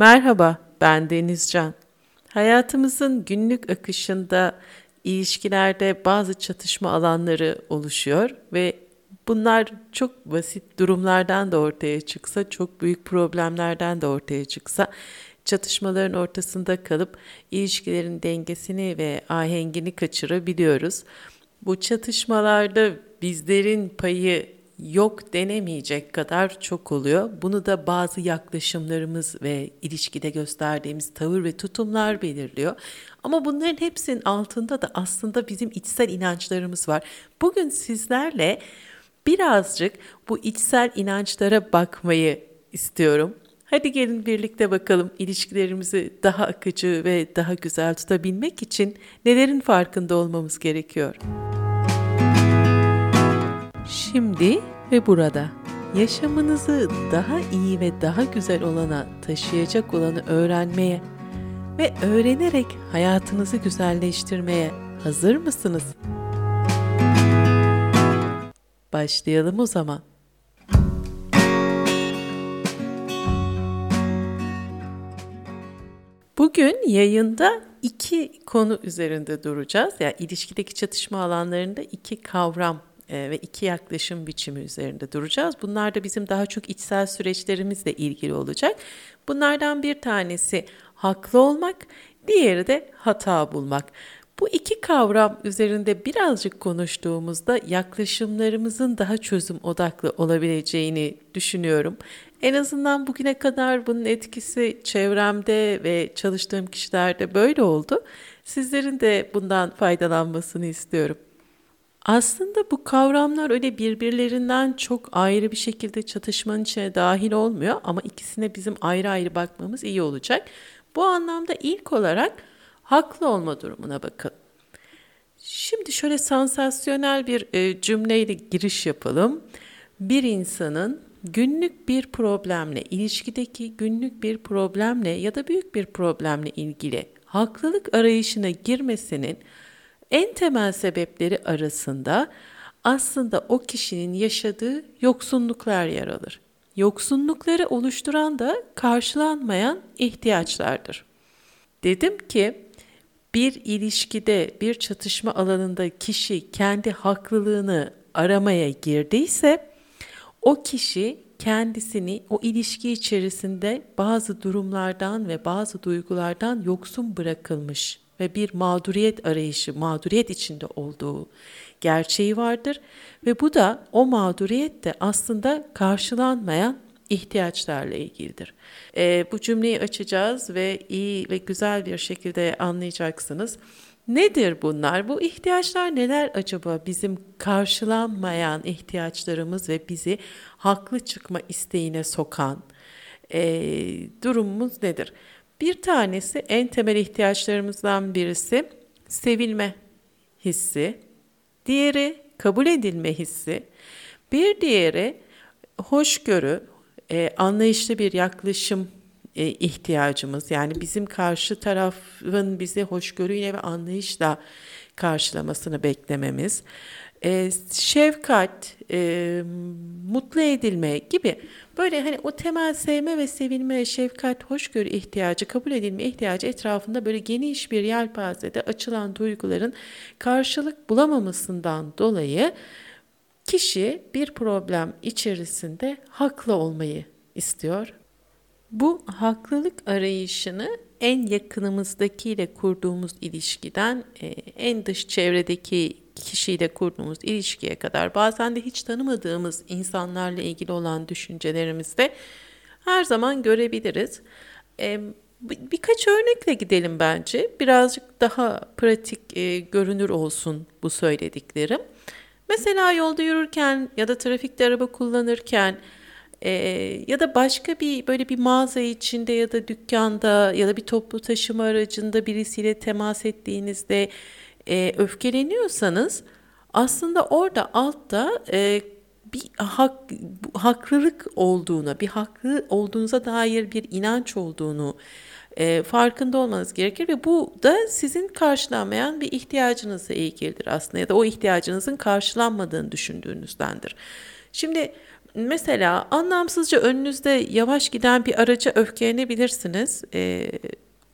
Merhaba, ben Denizcan. Hayatımızın günlük akışında ilişkilerde bazı çatışma alanları oluşuyor ve bunlar çok basit durumlardan da ortaya çıksa, çok büyük problemlerden de ortaya çıksa çatışmaların ortasında kalıp ilişkilerin dengesini ve ahengini kaçırabiliyoruz. Bu çatışmalarda bizlerin payı yok denemeyecek kadar çok oluyor. Bunu da bazı yaklaşımlarımız ve ilişkide gösterdiğimiz tavır ve tutumlar belirliyor. Ama bunların hepsinin altında da aslında bizim içsel inançlarımız var. Bugün sizlerle birazcık bu içsel inançlara bakmayı istiyorum. Hadi gelin birlikte bakalım ilişkilerimizi daha akıcı ve daha güzel tutabilmek için nelerin farkında olmamız gerekiyor. Şimdi ve burada yaşamınızı daha iyi ve daha güzel olana taşıyacak olanı öğrenmeye ve öğrenerek hayatınızı güzelleştirmeye hazır mısınız? Başlayalım o zaman. Bugün yayında iki konu üzerinde duracağız. Yani ilişkideki çatışma alanlarında iki kavram ve iki yaklaşım biçimi üzerinde duracağız. Bunlar da bizim daha çok içsel süreçlerimizle ilgili olacak. Bunlardan bir tanesi haklı olmak, diğeri de hata bulmak. Bu iki kavram üzerinde birazcık konuştuğumuzda yaklaşımlarımızın daha çözüm odaklı olabileceğini düşünüyorum. En azından bugüne kadar bunun etkisi çevremde ve çalıştığım kişilerde böyle oldu. Sizlerin de bundan faydalanmasını istiyorum. Aslında bu kavramlar öyle birbirlerinden çok ayrı bir şekilde çatışmanın içine dahil olmuyor ama ikisine bizim ayrı ayrı bakmamız iyi olacak. Bu anlamda ilk olarak haklı olma durumuna bakın. Şimdi şöyle sansasyonel bir e, cümleyle giriş yapalım. Bir insanın günlük bir problemle, ilişkideki günlük bir problemle ya da büyük bir problemle ilgili haklılık arayışına girmesinin en temel sebepleri arasında aslında o kişinin yaşadığı yoksunluklar yer alır. Yoksunlukları oluşturan da karşılanmayan ihtiyaçlardır. Dedim ki bir ilişkide, bir çatışma alanında kişi kendi haklılığını aramaya girdiyse o kişi kendisini o ilişki içerisinde bazı durumlardan ve bazı duygulardan yoksun bırakılmış ve bir mağduriyet arayışı, mağduriyet içinde olduğu gerçeği vardır ve bu da o mağduriyet de aslında karşılanmayan ihtiyaçlarla ilgilidir. E, bu cümleyi açacağız ve iyi ve güzel bir şekilde anlayacaksınız. Nedir bunlar? Bu ihtiyaçlar neler acaba bizim karşılanmayan ihtiyaçlarımız ve bizi haklı çıkma isteğine sokan e, durumumuz nedir? Bir tanesi en temel ihtiyaçlarımızdan birisi sevilme hissi, diğeri kabul edilme hissi, bir diğeri hoşgörü, e, anlayışlı bir yaklaşım e, ihtiyacımız. Yani bizim karşı tarafın bizi hoşgörüyle ve anlayışla karşılamasını beklememiz. E, şefkat, mutlu edilme gibi böyle hani o temel sevme ve sevilme, şefkat, hoşgörü ihtiyacı, kabul edilme ihtiyacı etrafında böyle geniş bir yelpazede açılan duyguların karşılık bulamamasından dolayı kişi bir problem içerisinde haklı olmayı istiyor. Bu haklılık arayışını en yakınımızdakiyle kurduğumuz ilişkiden e, en dış çevredeki kişiyle kurduğumuz ilişkiye kadar bazen de hiç tanımadığımız insanlarla ilgili olan düşüncelerimizde her zaman görebiliriz. E, birkaç örnekle gidelim bence. Birazcık daha pratik e, görünür olsun bu söylediklerim. Mesela yolda yürürken ya da trafikte araba kullanırken e, ya da başka bir böyle bir mağaza içinde ya da dükkanda ya da bir toplu taşıma aracında birisiyle temas ettiğinizde e, öfkeleniyorsanız aslında orada altta e, bir hak, haklılık olduğuna, bir haklı olduğunuza dair bir inanç olduğunu e, farkında olmanız gerekir ve bu da sizin karşılanmayan bir ihtiyacınızla ilgilidir aslında ya da o ihtiyacınızın karşılanmadığını düşündüğünüzdendir. Şimdi Mesela anlamsızca önünüzde yavaş giden bir araca öfkelenebilirsiniz. Ee,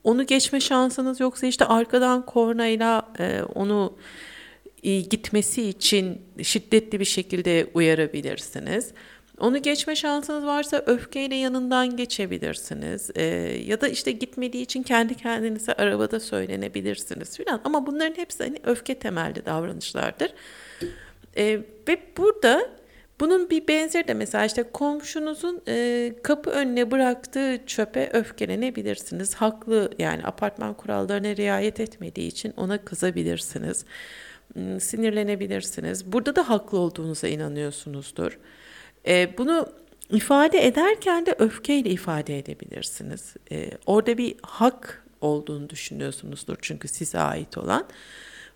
onu geçme şansınız yoksa işte arkadan kornayla e, onu e, gitmesi için şiddetli bir şekilde uyarabilirsiniz. Onu geçme şansınız varsa öfkeyle yanından geçebilirsiniz. Ee, ya da işte gitmediği için kendi kendinize arabada söylenebilirsiniz filan. Ama bunların hepsi hani öfke temelli davranışlardır. Ee, ve burada bunun bir benzeri de mesela işte komşunuzun e, kapı önüne bıraktığı çöpe öfkelenebilirsiniz. Haklı yani apartman kurallarına riayet etmediği için ona kızabilirsiniz. Hmm, sinirlenebilirsiniz. Burada da haklı olduğunuza inanıyorsunuzdur. E, bunu ifade ederken de öfkeyle ifade edebilirsiniz. E, orada bir hak olduğunu düşünüyorsunuzdur çünkü size ait olan.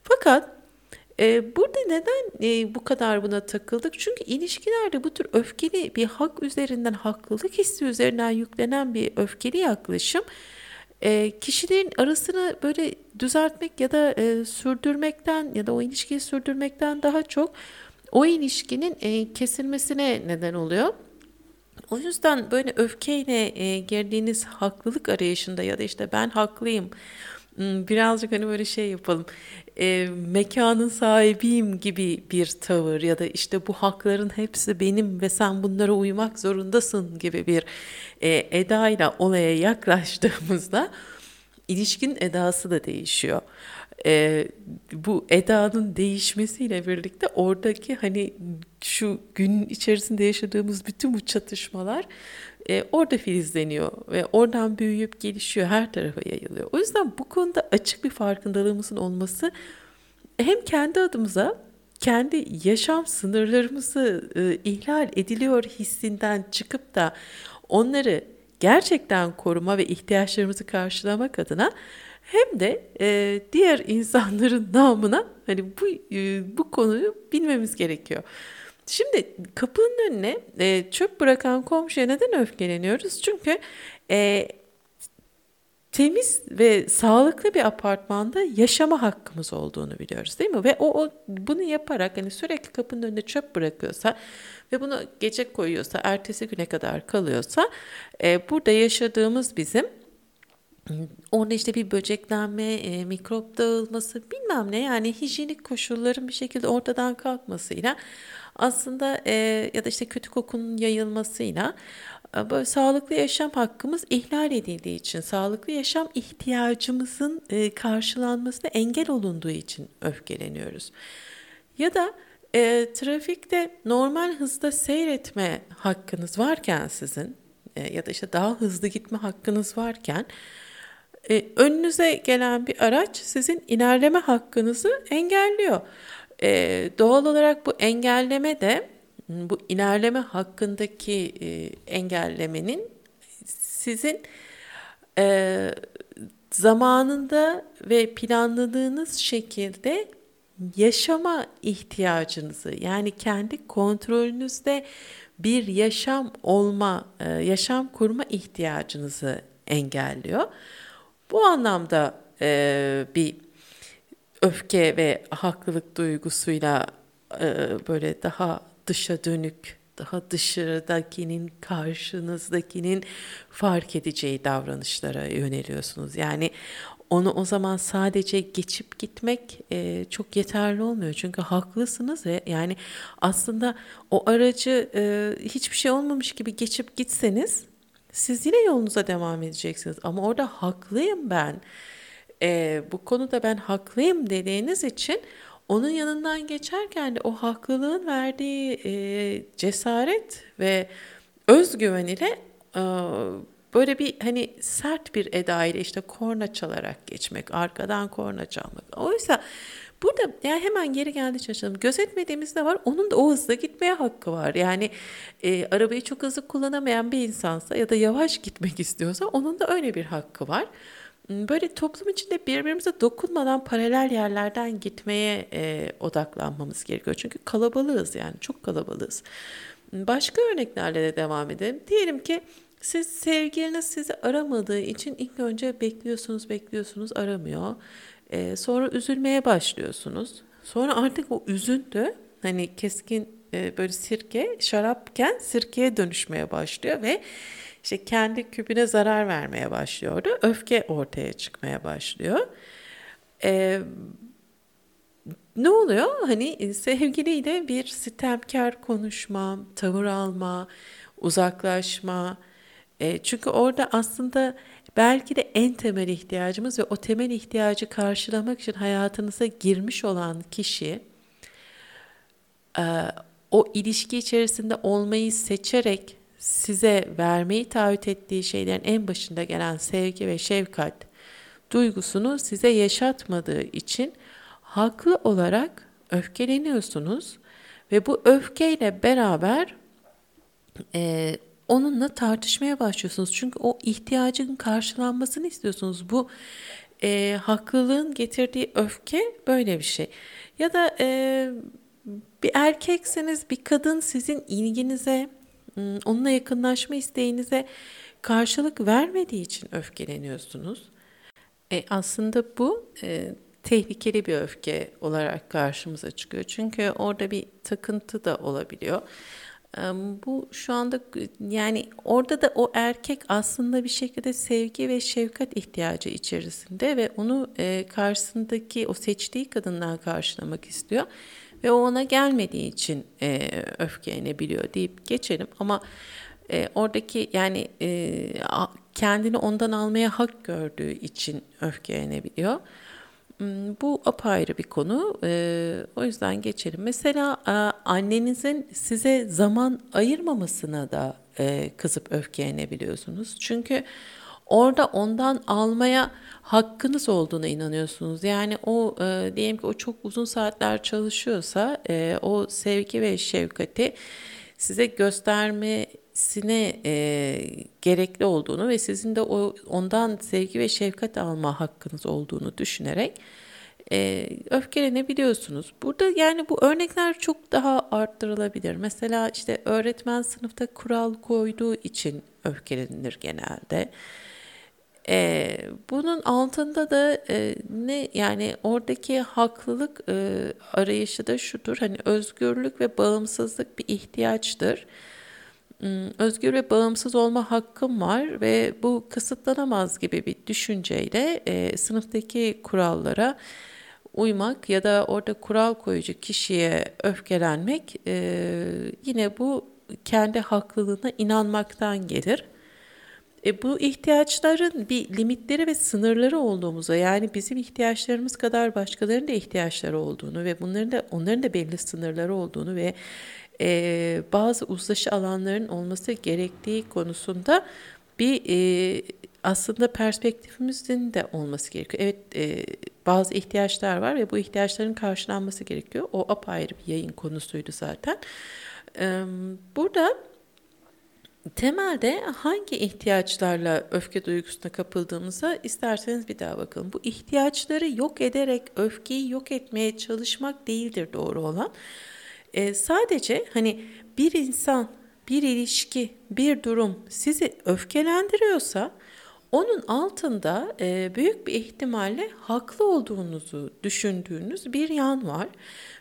Fakat e, burada neden e, bu kadar buna takıldık? Çünkü ilişkilerde bu tür öfkeli bir hak üzerinden, haklılık hissi üzerinden yüklenen bir öfkeli yaklaşım e, kişilerin arasını böyle düzeltmek ya da e, sürdürmekten ya da o ilişkiyi sürdürmekten daha çok o ilişkinin kesilmesine neden oluyor. O yüzden böyle öfkeyle girdiğiniz haklılık arayışında ya da işte ben haklıyım birazcık hani böyle şey yapalım e, mekanın sahibiyim gibi bir tavır ya da işte bu hakların hepsi benim ve sen bunlara uymak zorundasın gibi bir e, edayla olaya yaklaştığımızda ilişkin edası da değişiyor. E, bu edanın değişmesiyle birlikte oradaki hani şu gün içerisinde yaşadığımız bütün bu çatışmalar e, orada filizleniyor ve oradan büyüyüp gelişiyor her tarafa yayılıyor. O yüzden bu konuda açık bir farkındalığımızın olması hem kendi adımıza kendi yaşam sınırlarımızı e, ihlal ediliyor hissinden çıkıp da onları gerçekten koruma ve ihtiyaçlarımızı karşılamak adına hem de e, diğer insanların namına hani bu e, bu konuyu bilmemiz gerekiyor. Şimdi kapının önüne e, çöp bırakan komşuya neden öfkeleniyoruz? Çünkü e, temiz ve sağlıklı bir apartmanda yaşama hakkımız olduğunu biliyoruz değil mi? Ve o, o bunu yaparak hani sürekli kapının önünde çöp bırakıyorsa ve bunu gece koyuyorsa, ertesi güne kadar kalıyorsa e, burada yaşadığımız bizim Orada işte bir böceklenme, e, mikrop dağılması bilmem ne yani hijyenik koşulların bir şekilde ortadan kalkmasıyla aslında e, ya da işte kötü kokunun yayılmasıyla e, böyle sağlıklı yaşam hakkımız ihlal edildiği için, sağlıklı yaşam ihtiyacımızın e, karşılanmasına engel olunduğu için öfkeleniyoruz. Ya da e, trafikte normal hızda seyretme hakkınız varken sizin e, ya da işte daha hızlı gitme hakkınız varken e, önünüze gelen bir araç sizin ilerleme hakkınızı engelliyor. E, doğal olarak bu engelleme de bu ilerleme hakkındaki e, engellemenin sizin e, zamanında ve planladığınız şekilde yaşama ihtiyacınızı yani kendi kontrolünüzde bir yaşam olma, e, yaşam kurma ihtiyacınızı engelliyor. Bu anlamda e, bir öfke ve haklılık duygusuyla e, böyle daha dışa dönük, daha dışarıdakinin, karşınızdakinin fark edeceği davranışlara yöneliyorsunuz. Yani onu o zaman sadece geçip gitmek e, çok yeterli olmuyor. Çünkü haklısınız ve yani aslında o aracı e, hiçbir şey olmamış gibi geçip gitseniz siz yine yolunuza devam edeceksiniz ama orada haklıyım ben. E, bu konuda ben haklıyım dediğiniz için onun yanından geçerken de o haklılığın verdiği e, cesaret ve özgüven ile e, böyle bir hani sert bir eda ile işte korna çalarak geçmek, arkadan korna çalmak. Oysa Burada yani hemen geri geldi çalışalım. Gözetmediğimiz de var. Onun da o hızda gitmeye hakkı var. Yani e, arabayı çok hızlı kullanamayan bir insansa ya da yavaş gitmek istiyorsa onun da öyle bir hakkı var. Böyle toplum içinde birbirimize dokunmadan paralel yerlerden gitmeye e, odaklanmamız gerekiyor. Çünkü kalabalığız yani çok kalabalığız. Başka örneklerle de devam edelim. Diyelim ki siz sevgiliniz sizi aramadığı için ilk önce bekliyorsunuz bekliyorsunuz aramıyor. Ee, sonra üzülmeye başlıyorsunuz. Sonra artık o üzüntü hani keskin e, böyle sirke şarapken sirkeye dönüşmeye başlıyor ve işte kendi kübüne zarar vermeye başlıyordu. Öfke ortaya çıkmaya başlıyor. E, ne oluyor? Hani sevgiliyle bir sitemkar konuşma, tavır alma, uzaklaşma. E, çünkü orada aslında belki de en temel ihtiyacımız ve o temel ihtiyacı karşılamak için hayatınıza girmiş olan kişi e, o ilişki içerisinde olmayı seçerek size vermeyi taahhüt ettiği şeylerin en başında gelen sevgi ve şefkat duygusunu size yaşatmadığı için haklı olarak öfkeleniyorsunuz ve bu öfkeyle beraber e, onunla tartışmaya başlıyorsunuz. Çünkü o ihtiyacın karşılanmasını istiyorsunuz. Bu e, haklılığın getirdiği öfke böyle bir şey. Ya da e, bir erkekseniz bir kadın sizin ilginize, onunla yakınlaşma isteğinize karşılık vermediği için öfkeleniyorsunuz. E, aslında bu e, tehlikeli bir öfke olarak karşımıza çıkıyor. Çünkü orada bir takıntı da olabiliyor. Bu şu anda yani orada da o erkek aslında bir şekilde sevgi ve şefkat ihtiyacı içerisinde ve onu e, karşısındaki o seçtiği kadından karşılamak istiyor ve o ona gelmediği için e, öfkelenebiliyor deyip geçelim ama e, oradaki yani kendini ondan almaya hak gördüğü için öfkelenebiliyor. Hmm, bu apayrı bir konu. Ee, o yüzden geçelim. Mesela e, annenizin size zaman ayırmamasına da e, kızıp öfkelenebiliyorsunuz. Çünkü orada ondan almaya hakkınız olduğuna inanıyorsunuz. Yani o e, diyelim ki o çok uzun saatler çalışıyorsa e, o sevgi ve şefkati size gösterme sine e, gerekli olduğunu ve sizin de o ondan sevgi ve şefkat alma hakkınız olduğunu düşünerek e, öfkelenebiliyorsunuz. Burada yani bu örnekler çok daha arttırılabilir. Mesela işte öğretmen sınıfta kural koyduğu için öfkelenilir genelde. E, bunun altında da e, ne yani oradaki haklılık e, arayışı da şudur. Hani özgürlük ve bağımsızlık bir ihtiyaçtır. Hmm, özgür ve bağımsız olma hakkım var ve bu kısıtlanamaz gibi bir düşünceyle e, sınıftaki kurallara uymak ya da orada kural koyucu kişiye öfkelenmek e, yine bu kendi haklılığına inanmaktan gelir. E, bu ihtiyaçların bir limitleri ve sınırları olduğumuza yani bizim ihtiyaçlarımız kadar başkalarının da ihtiyaçları olduğunu ve bunların da onların da belli sınırları olduğunu ve e, bazı uzlaşı alanların olması gerektiği konusunda bir e, aslında perspektifimizin de olması gerekiyor. Evet e, bazı ihtiyaçlar var ve bu ihtiyaçların karşılanması gerekiyor. O apayrı bir yayın konusuydu zaten. E, burada temelde hangi ihtiyaçlarla öfke duygusuna kapıldığımıza isterseniz bir daha bakalım. Bu ihtiyaçları yok ederek öfkeyi yok etmeye çalışmak değildir doğru olan. E, sadece hani bir insan, bir ilişki, bir durum sizi öfkelendiriyorsa onun altında e, büyük bir ihtimalle haklı olduğunuzu düşündüğünüz bir yan var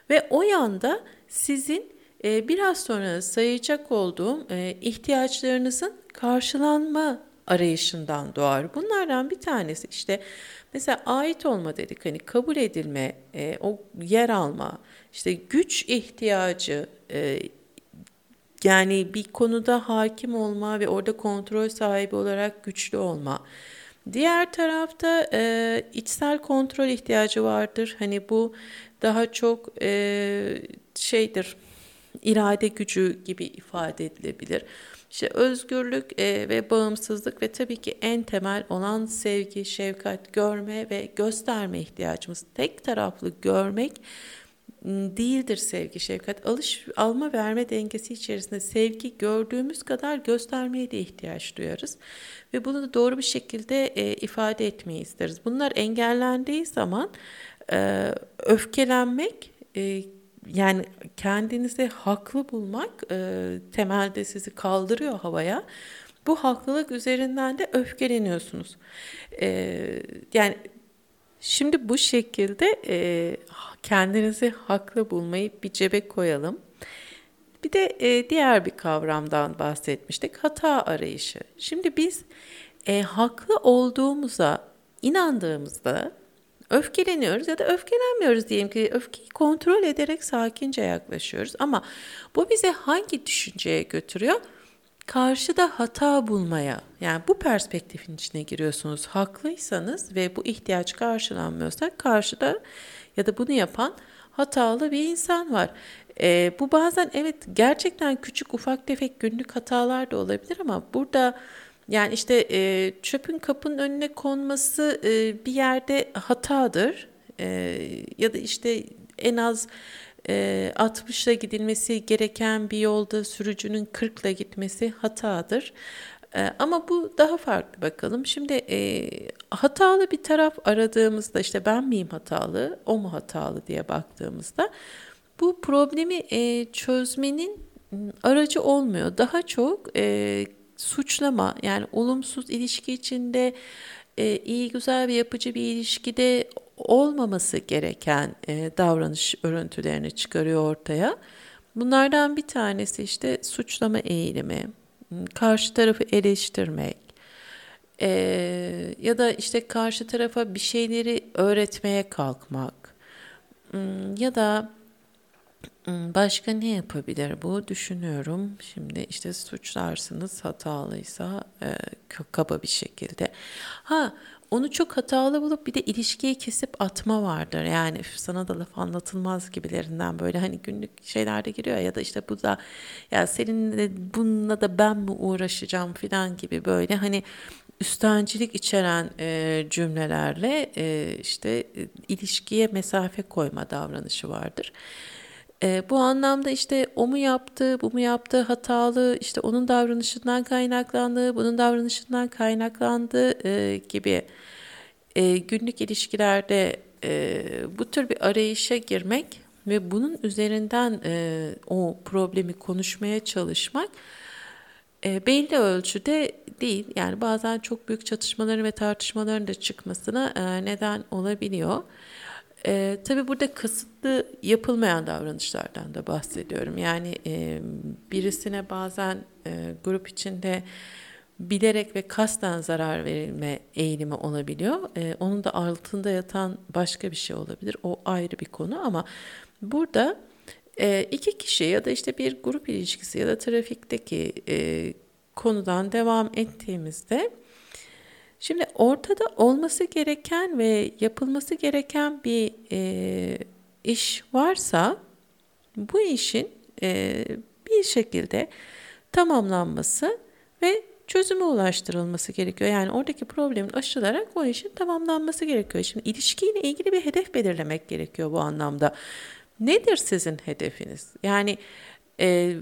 ve o yanda sizin biraz sonra sayacak olduğum e, ihtiyaçlarınızın karşılanma arayışından doğar. Bunlardan bir tanesi işte mesela ait olma dedik hani kabul edilme, e, o yer alma, işte güç ihtiyacı, e, yani bir konuda hakim olma ve orada kontrol sahibi olarak güçlü olma. Diğer tarafta e, içsel kontrol ihtiyacı vardır. Hani bu daha çok e, şeydir, irade gücü gibi ifade edilebilir. İşte özgürlük e, ve bağımsızlık ve tabii ki en temel olan sevgi, şefkat, görme ve gösterme ihtiyacımız. Tek taraflı görmek değildir sevgi, şefkat. Alış, alma verme dengesi içerisinde sevgi gördüğümüz kadar göstermeye de ihtiyaç duyarız. Ve bunu da doğru bir şekilde e, ifade etmeyi isteriz. Bunlar engellendiği zaman e, öfkelenmek, yani kendinizi haklı bulmak e, temelde sizi kaldırıyor havaya. Bu haklılık üzerinden de öfkeleniyorsunuz. E, yani şimdi bu şekilde e, kendinizi haklı bulmayı bir cebe koyalım. Bir de e, diğer bir kavramdan bahsetmiştik. Hata arayışı. Şimdi biz e, haklı olduğumuza inandığımızda öfkeleniyoruz ya da öfkelenmiyoruz diyelim ki öfkeyi kontrol ederek sakince yaklaşıyoruz ama bu bize hangi düşünceye götürüyor? Karşıda hata bulmaya yani bu perspektifin içine giriyorsunuz. Haklıysanız ve bu ihtiyaç karşılanmıyorsa karşıda ya da bunu yapan hatalı bir insan var. E, bu bazen evet gerçekten küçük ufak tefek günlük hatalar da olabilir ama burada yani işte e, çöpün kapının önüne konması e, bir yerde hatadır e, ya da işte en az e, 60'la gidilmesi gereken bir yolda sürücünün 40'la gitmesi hatadır. E, ama bu daha farklı bakalım. Şimdi e, hatalı bir taraf aradığımızda işte ben miyim hatalı, o mu hatalı diye baktığımızda bu problemi e, çözmenin aracı olmuyor. Daha çok e, suçlama yani olumsuz ilişki içinde e, iyi güzel ve yapıcı bir ilişkide olmaması gereken e, davranış örüntülerini çıkarıyor ortaya. Bunlardan bir tanesi işte suçlama eğilimi, karşı tarafı eleştirmek e, ya da işte karşı tarafa bir şeyleri öğretmeye kalkmak ya da başka ne yapabilir bu düşünüyorum. Şimdi işte suçlarsınız hatalıysa e, kaba bir şekilde. Ha onu çok hatalı bulup bir de ilişkiyi kesip atma vardır. Yani sana da laf anlatılmaz gibilerinden böyle hani günlük şeylerde giriyor ya da işte bu da ya seninle bununla da ben mi uğraşacağım falan gibi böyle hani üstencilik içeren e, cümlelerle e, işte e, ilişkiye mesafe koyma davranışı vardır. E, bu anlamda işte o mu yaptı, bu mu yaptı, hatalı, işte onun davranışından kaynaklandı, bunun davranışından kaynaklandı e, gibi e, günlük ilişkilerde e, bu tür bir arayışa girmek ve bunun üzerinden e, o problemi konuşmaya çalışmak e, belli ölçüde değil. Yani bazen çok büyük çatışmaların ve tartışmaların da çıkmasına e, neden olabiliyor. E, tabii burada kasıtlı yapılmayan davranışlardan da bahsediyorum. Yani e, birisine bazen e, grup içinde bilerek ve kasten zarar verilme eğilimi olabiliyor. E, onun da altında yatan başka bir şey olabilir. O ayrı bir konu ama burada e, iki kişi ya da işte bir grup ilişkisi ya da trafikteki e, konudan devam ettiğimizde Şimdi ortada olması gereken ve yapılması gereken bir e, iş varsa bu işin e, bir şekilde tamamlanması ve çözüme ulaştırılması gerekiyor. Yani oradaki problemin aşılarak o işin tamamlanması gerekiyor. Şimdi ilişkiyle ilgili bir hedef belirlemek gerekiyor bu anlamda. Nedir sizin hedefiniz? Yani e,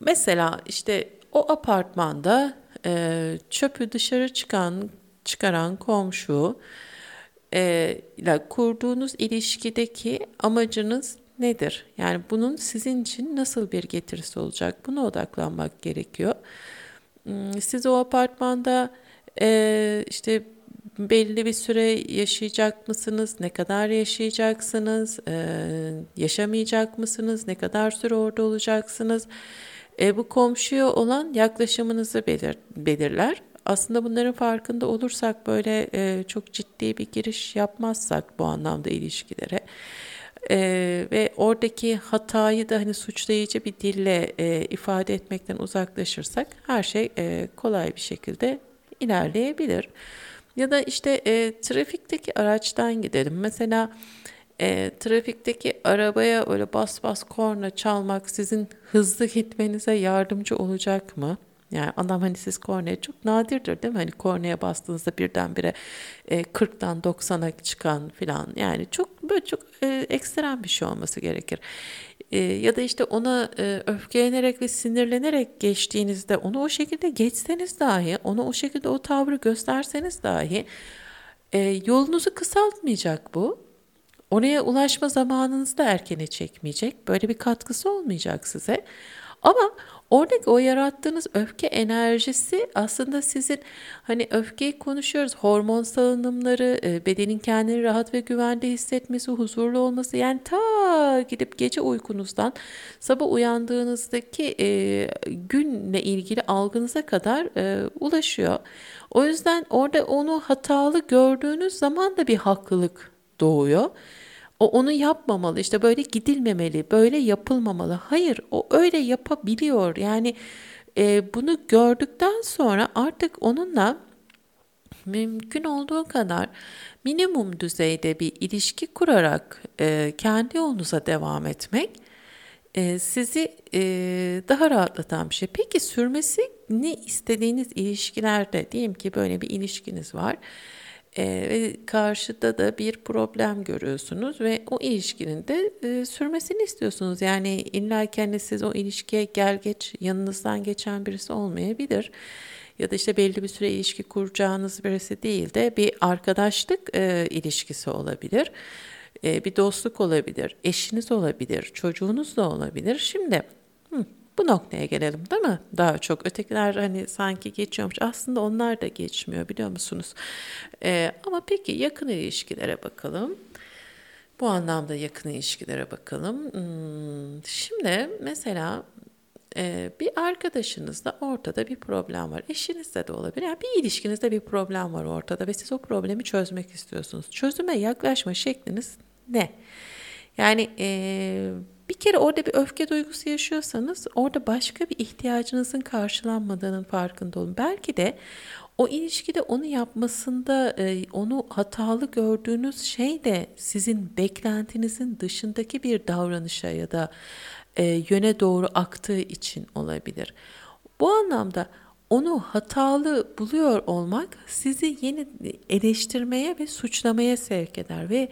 mesela işte o apartmanda e, çöpü dışarı çıkan çıkaran komşu e, ile kurduğunuz ilişkideki amacınız nedir? Yani bunun sizin için nasıl bir getirisi olacak? Buna odaklanmak gerekiyor. Hmm, siz o apartmanda e, işte belli bir süre yaşayacak mısınız? Ne kadar yaşayacaksınız? E, yaşamayacak mısınız? Ne kadar süre orada olacaksınız? E, bu komşuya olan yaklaşımınızı belir, belirler. Aslında bunların farkında olursak böyle e, çok ciddi bir giriş yapmazsak bu anlamda ilişkilere e, ve oradaki hatayı da hani suçlayıcı bir dille e, ifade etmekten uzaklaşırsak her şey e, kolay bir şekilde ilerleyebilir. Ya da işte e, trafikteki araçtan gidelim. Mesela e, trafikteki arabaya öyle bas bas korna çalmak sizin hızlı gitmenize yardımcı olacak mı? Yani adam hani siz kornaya çok nadirdir değil mi? Hani kornaya bastığınızda birdenbire e, 40'tan 90'a çıkan filan yani çok böyle çok e, ekstrem bir şey olması gerekir. E, ya da işte ona e, öfkelenerek ve sinirlenerek geçtiğinizde onu o şekilde geçseniz dahi onu o şekilde o tavrı gösterseniz dahi e, yolunuzu kısaltmayacak bu Oraya ulaşma zamanınızı da erkene çekmeyecek. Böyle bir katkısı olmayacak size. Ama Oradaki o yarattığınız öfke enerjisi aslında sizin hani öfkeyi konuşuyoruz. Hormon salınımları, e, bedenin kendini rahat ve güvende hissetmesi, huzurlu olması. Yani ta gidip gece uykunuzdan sabah uyandığınızdaki e, günle ilgili algınıza kadar e, ulaşıyor. O yüzden orada onu hatalı gördüğünüz zaman da bir haklılık doğuyor. O onu yapmamalı işte böyle gidilmemeli böyle yapılmamalı. Hayır o öyle yapabiliyor yani e, bunu gördükten sonra artık onunla mümkün olduğu kadar minimum düzeyde bir ilişki kurarak e, kendi yolunuza devam etmek e, sizi e, daha rahatlatan bir şey. Peki sürmesi ne istediğiniz ilişkilerde diyelim ki böyle bir ilişkiniz var e, ve karşıda da bir problem görüyorsunuz ve o ilişkinin de e, sürmesini istiyorsunuz. Yani illa kendi siz o ilişkiye gel geç yanınızdan geçen birisi olmayabilir. Ya da işte belli bir süre ilişki kuracağınız birisi değil de bir arkadaşlık e, ilişkisi olabilir. E, bir dostluk olabilir, eşiniz olabilir, çocuğunuz da olabilir. Şimdi bu noktaya gelelim değil mi? Daha çok ötekiler hani sanki geçiyormuş. Aslında onlar da geçmiyor biliyor musunuz? Ee, ama peki yakın ilişkilere bakalım. Bu anlamda yakın ilişkilere bakalım. Hmm, şimdi mesela e, bir arkadaşınızda ortada bir problem var. Eşinizde de olabilir. Yani bir ilişkinizde bir problem var ortada ve siz o problemi çözmek istiyorsunuz. Çözüme yaklaşma şekliniz ne? Yani e, bir kere orada bir öfke duygusu yaşıyorsanız orada başka bir ihtiyacınızın karşılanmadığının farkında olun. Belki de o ilişkide onu yapmasında e, onu hatalı gördüğünüz şey de sizin beklentinizin dışındaki bir davranışa ya da e, yöne doğru aktığı için olabilir. Bu anlamda onu hatalı buluyor olmak sizi yeni eleştirmeye ve suçlamaya sevk eder ve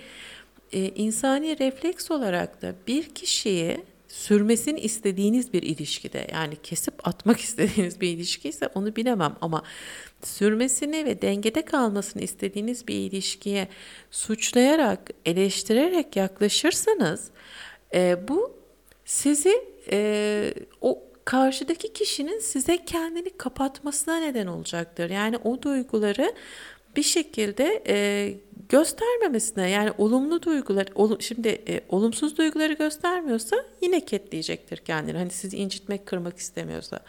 e, insani refleks olarak da bir kişiye sürmesini istediğiniz bir ilişkide yani kesip atmak istediğiniz bir ilişki ise onu bilemem ama sürmesini ve dengede kalmasını istediğiniz bir ilişkiye suçlayarak, eleştirerek yaklaşırsanız e, bu sizi e, o karşıdaki kişinin size kendini kapatmasına neden olacaktır. Yani o duyguları bir şekilde e, göstermemesine yani olumlu duygular ol, şimdi e, olumsuz duyguları göstermiyorsa yine ketleyecektir kendini. Hani sizi incitmek, kırmak istemiyorsa.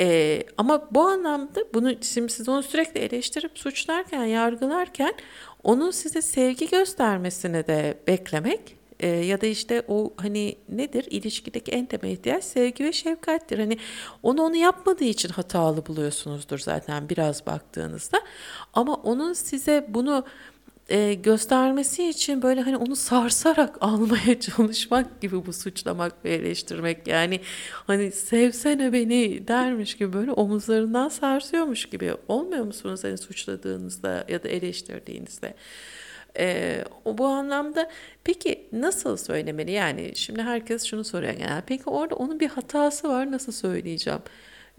E, ama bu anlamda bunu şimdi siz onu sürekli eleştirip suçlarken, yargılarken onun size sevgi göstermesini de beklemek e, ya da işte o hani nedir ilişkideki en temel ihtiyaç sevgi ve şefkattir. Hani onu onu yapmadığı için hatalı buluyorsunuzdur zaten biraz baktığınızda. Ama onun size bunu e, göstermesi için böyle hani onu sarsarak almaya çalışmak gibi bu suçlamak ve eleştirmek yani hani sevsene beni dermiş gibi böyle omuzlarından sarsıyormuş gibi olmuyor musunuz hani suçladığınızda ya da eleştirdiğinizde? E, o bu anlamda peki nasıl söylemeli? Yani şimdi herkes şunu soruyor yani peki orada onun bir hatası var nasıl söyleyeceğim?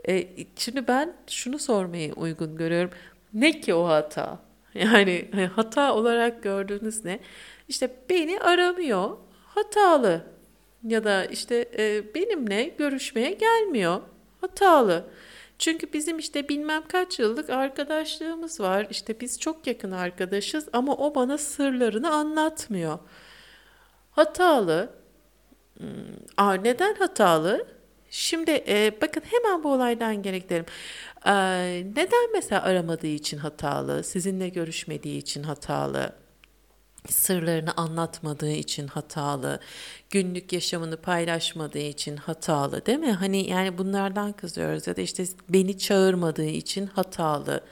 E, şimdi ben şunu sormayı uygun görüyorum. Ne ki o hata? Yani hata olarak gördüğünüz ne? İşte beni aramıyor, hatalı. Ya da işte e, benimle görüşmeye gelmiyor, hatalı. Çünkü bizim işte bilmem kaç yıllık arkadaşlığımız var. İşte biz çok yakın arkadaşız ama o bana sırlarını anlatmıyor. Hatalı. Hmm, aa, neden hatalı? Şimdi e, bakın hemen bu olaydan geri gidelim. E, neden mesela aramadığı için hatalı, sizinle görüşmediği için hatalı, sırlarını anlatmadığı için hatalı, günlük yaşamını paylaşmadığı için hatalı değil mi? Hani yani bunlardan kızıyoruz ya da işte beni çağırmadığı için hatalı.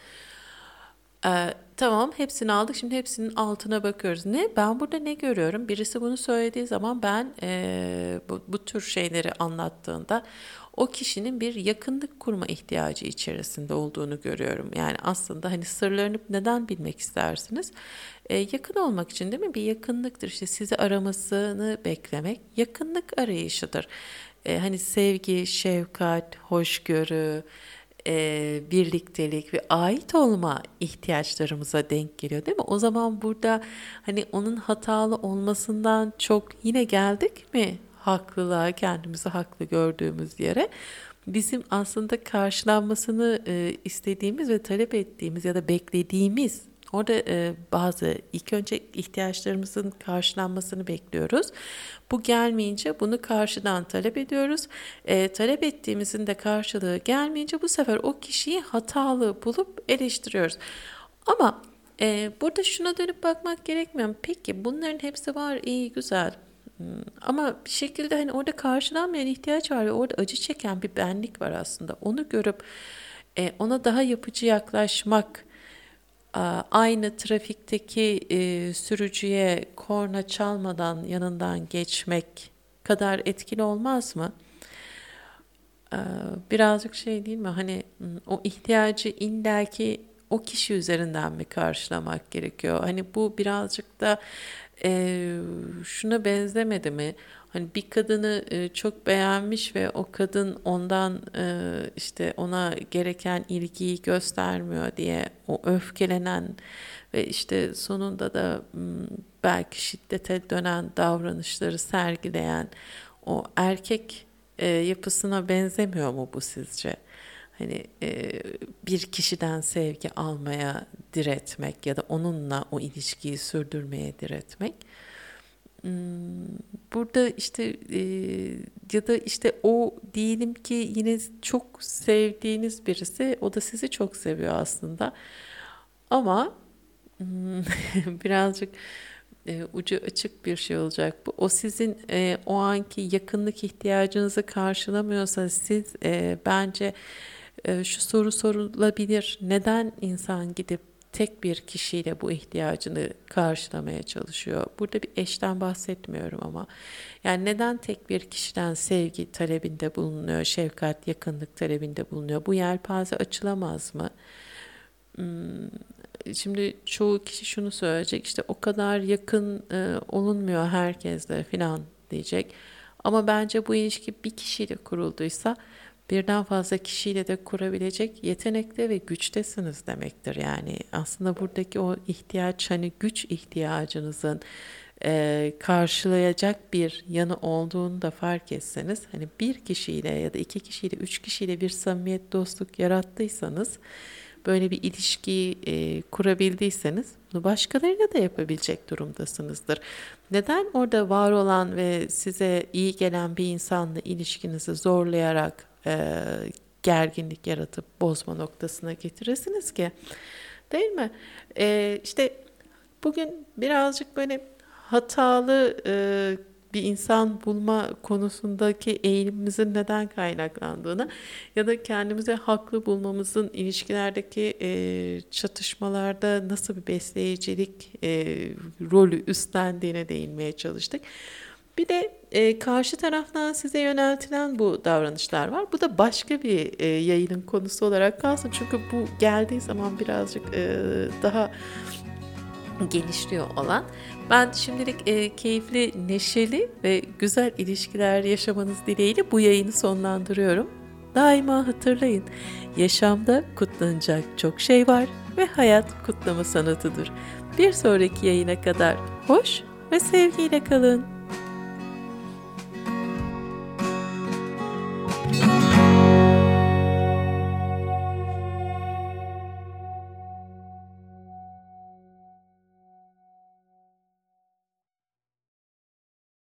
Ee, tamam hepsini aldık şimdi hepsinin altına bakıyoruz. Ne ben burada ne görüyorum? Birisi bunu söylediği zaman ben e, bu, bu tür şeyleri anlattığında o kişinin bir yakınlık kurma ihtiyacı içerisinde olduğunu görüyorum. Yani aslında hani sırlarını neden bilmek istersiniz? Ee, yakın olmak için değil mi? Bir yakınlıktır. İşte sizi aramasını beklemek yakınlık arayışıdır. Ee, hani sevgi, şefkat, hoşgörü, e, birliktelik ve ait olma ihtiyaçlarımıza denk geliyor değil mi? O zaman burada hani onun hatalı olmasından çok yine geldik mi haklılığa, kendimizi haklı gördüğümüz yere bizim aslında karşılanmasını e, istediğimiz ve talep ettiğimiz ya da beklediğimiz Orada e, bazı ilk önce ihtiyaçlarımızın karşılanmasını bekliyoruz. Bu gelmeyince bunu karşıdan talep ediyoruz. E, talep ettiğimizin de karşılığı gelmeyince bu sefer o kişiyi hatalı bulup eleştiriyoruz. Ama e, burada şuna dönüp bakmak gerekmiyor? Peki bunların hepsi var iyi güzel hmm, ama bir şekilde hani orada karşılanmayan ihtiyaç var ve orada acı çeken bir benlik var aslında. Onu görüp e, ona daha yapıcı yaklaşmak, aynı trafikteki e, sürücüye korna çalmadan yanından geçmek kadar etkili olmaz mı? birazcık şey değil mi? Hani o ihtiyacı illaki o kişi üzerinden mi karşılamak gerekiyor? Hani bu birazcık da e, şuna benzemedi mi? Hani bir kadını e, çok beğenmiş ve o kadın ondan e, işte ona gereken ilgiyi göstermiyor diye o öfkelenen ve işte sonunda da belki şiddete dönen davranışları sergileyen o erkek e, yapısına benzemiyor mu bu sizce? Hani bir kişiden sevgi almaya diretmek ya da onunla o ilişkiyi sürdürmeye diretmek. Hmm, burada işte e, ya da işte o diyelim ki yine çok sevdiğiniz birisi o da sizi çok seviyor aslında ama hmm, birazcık e, ucu açık bir şey olacak bu. O sizin e, o anki yakınlık ihtiyacınızı karşılamıyorsa siz bence şu soru sorulabilir. Neden insan gidip tek bir kişiyle bu ihtiyacını karşılamaya çalışıyor. Burada bir eşten bahsetmiyorum ama. Yani neden tek bir kişiden sevgi talebinde bulunuyor, şefkat, yakınlık talebinde bulunuyor? Bu yelpaze açılamaz mı? Hmm, şimdi çoğu kişi şunu söyleyecek işte o kadar yakın e, olunmuyor herkesle filan diyecek. Ama bence bu ilişki bir kişiyle kurulduysa birden fazla kişiyle de kurabilecek yetenekte ve güçtesiniz demektir. Yani aslında buradaki o ihtiyaç hani güç ihtiyacınızın e, karşılayacak bir yanı olduğunu da fark etseniz hani bir kişiyle ya da iki kişiyle üç kişiyle bir samimiyet dostluk yarattıysanız böyle bir ilişkiyi e, kurabildiyseniz bunu başkalarıyla da yapabilecek durumdasınızdır. Neden orada var olan ve size iyi gelen bir insanla ilişkinizi zorlayarak e, gerginlik yaratıp bozma noktasına getiresiniz ki. Değil mi? E, işte bugün birazcık böyle hatalı e, bir insan bulma konusundaki eğilimimizin neden kaynaklandığını ya da kendimize haklı bulmamızın ilişkilerdeki e, çatışmalarda nasıl bir besleyicilik e, rolü üstlendiğine değinmeye çalıştık. Bir de e, karşı taraftan size yöneltilen bu davranışlar var. Bu da başka bir e, yayının konusu olarak kalsın. Çünkü bu geldiği zaman birazcık e, daha genişliyor olan. Ben şimdilik e, keyifli, neşeli ve güzel ilişkiler yaşamanız dileğiyle bu yayını sonlandırıyorum. Daima hatırlayın, yaşamda kutlanacak çok şey var ve hayat kutlama sanatıdır. Bir sonraki yayına kadar hoş ve sevgiyle kalın.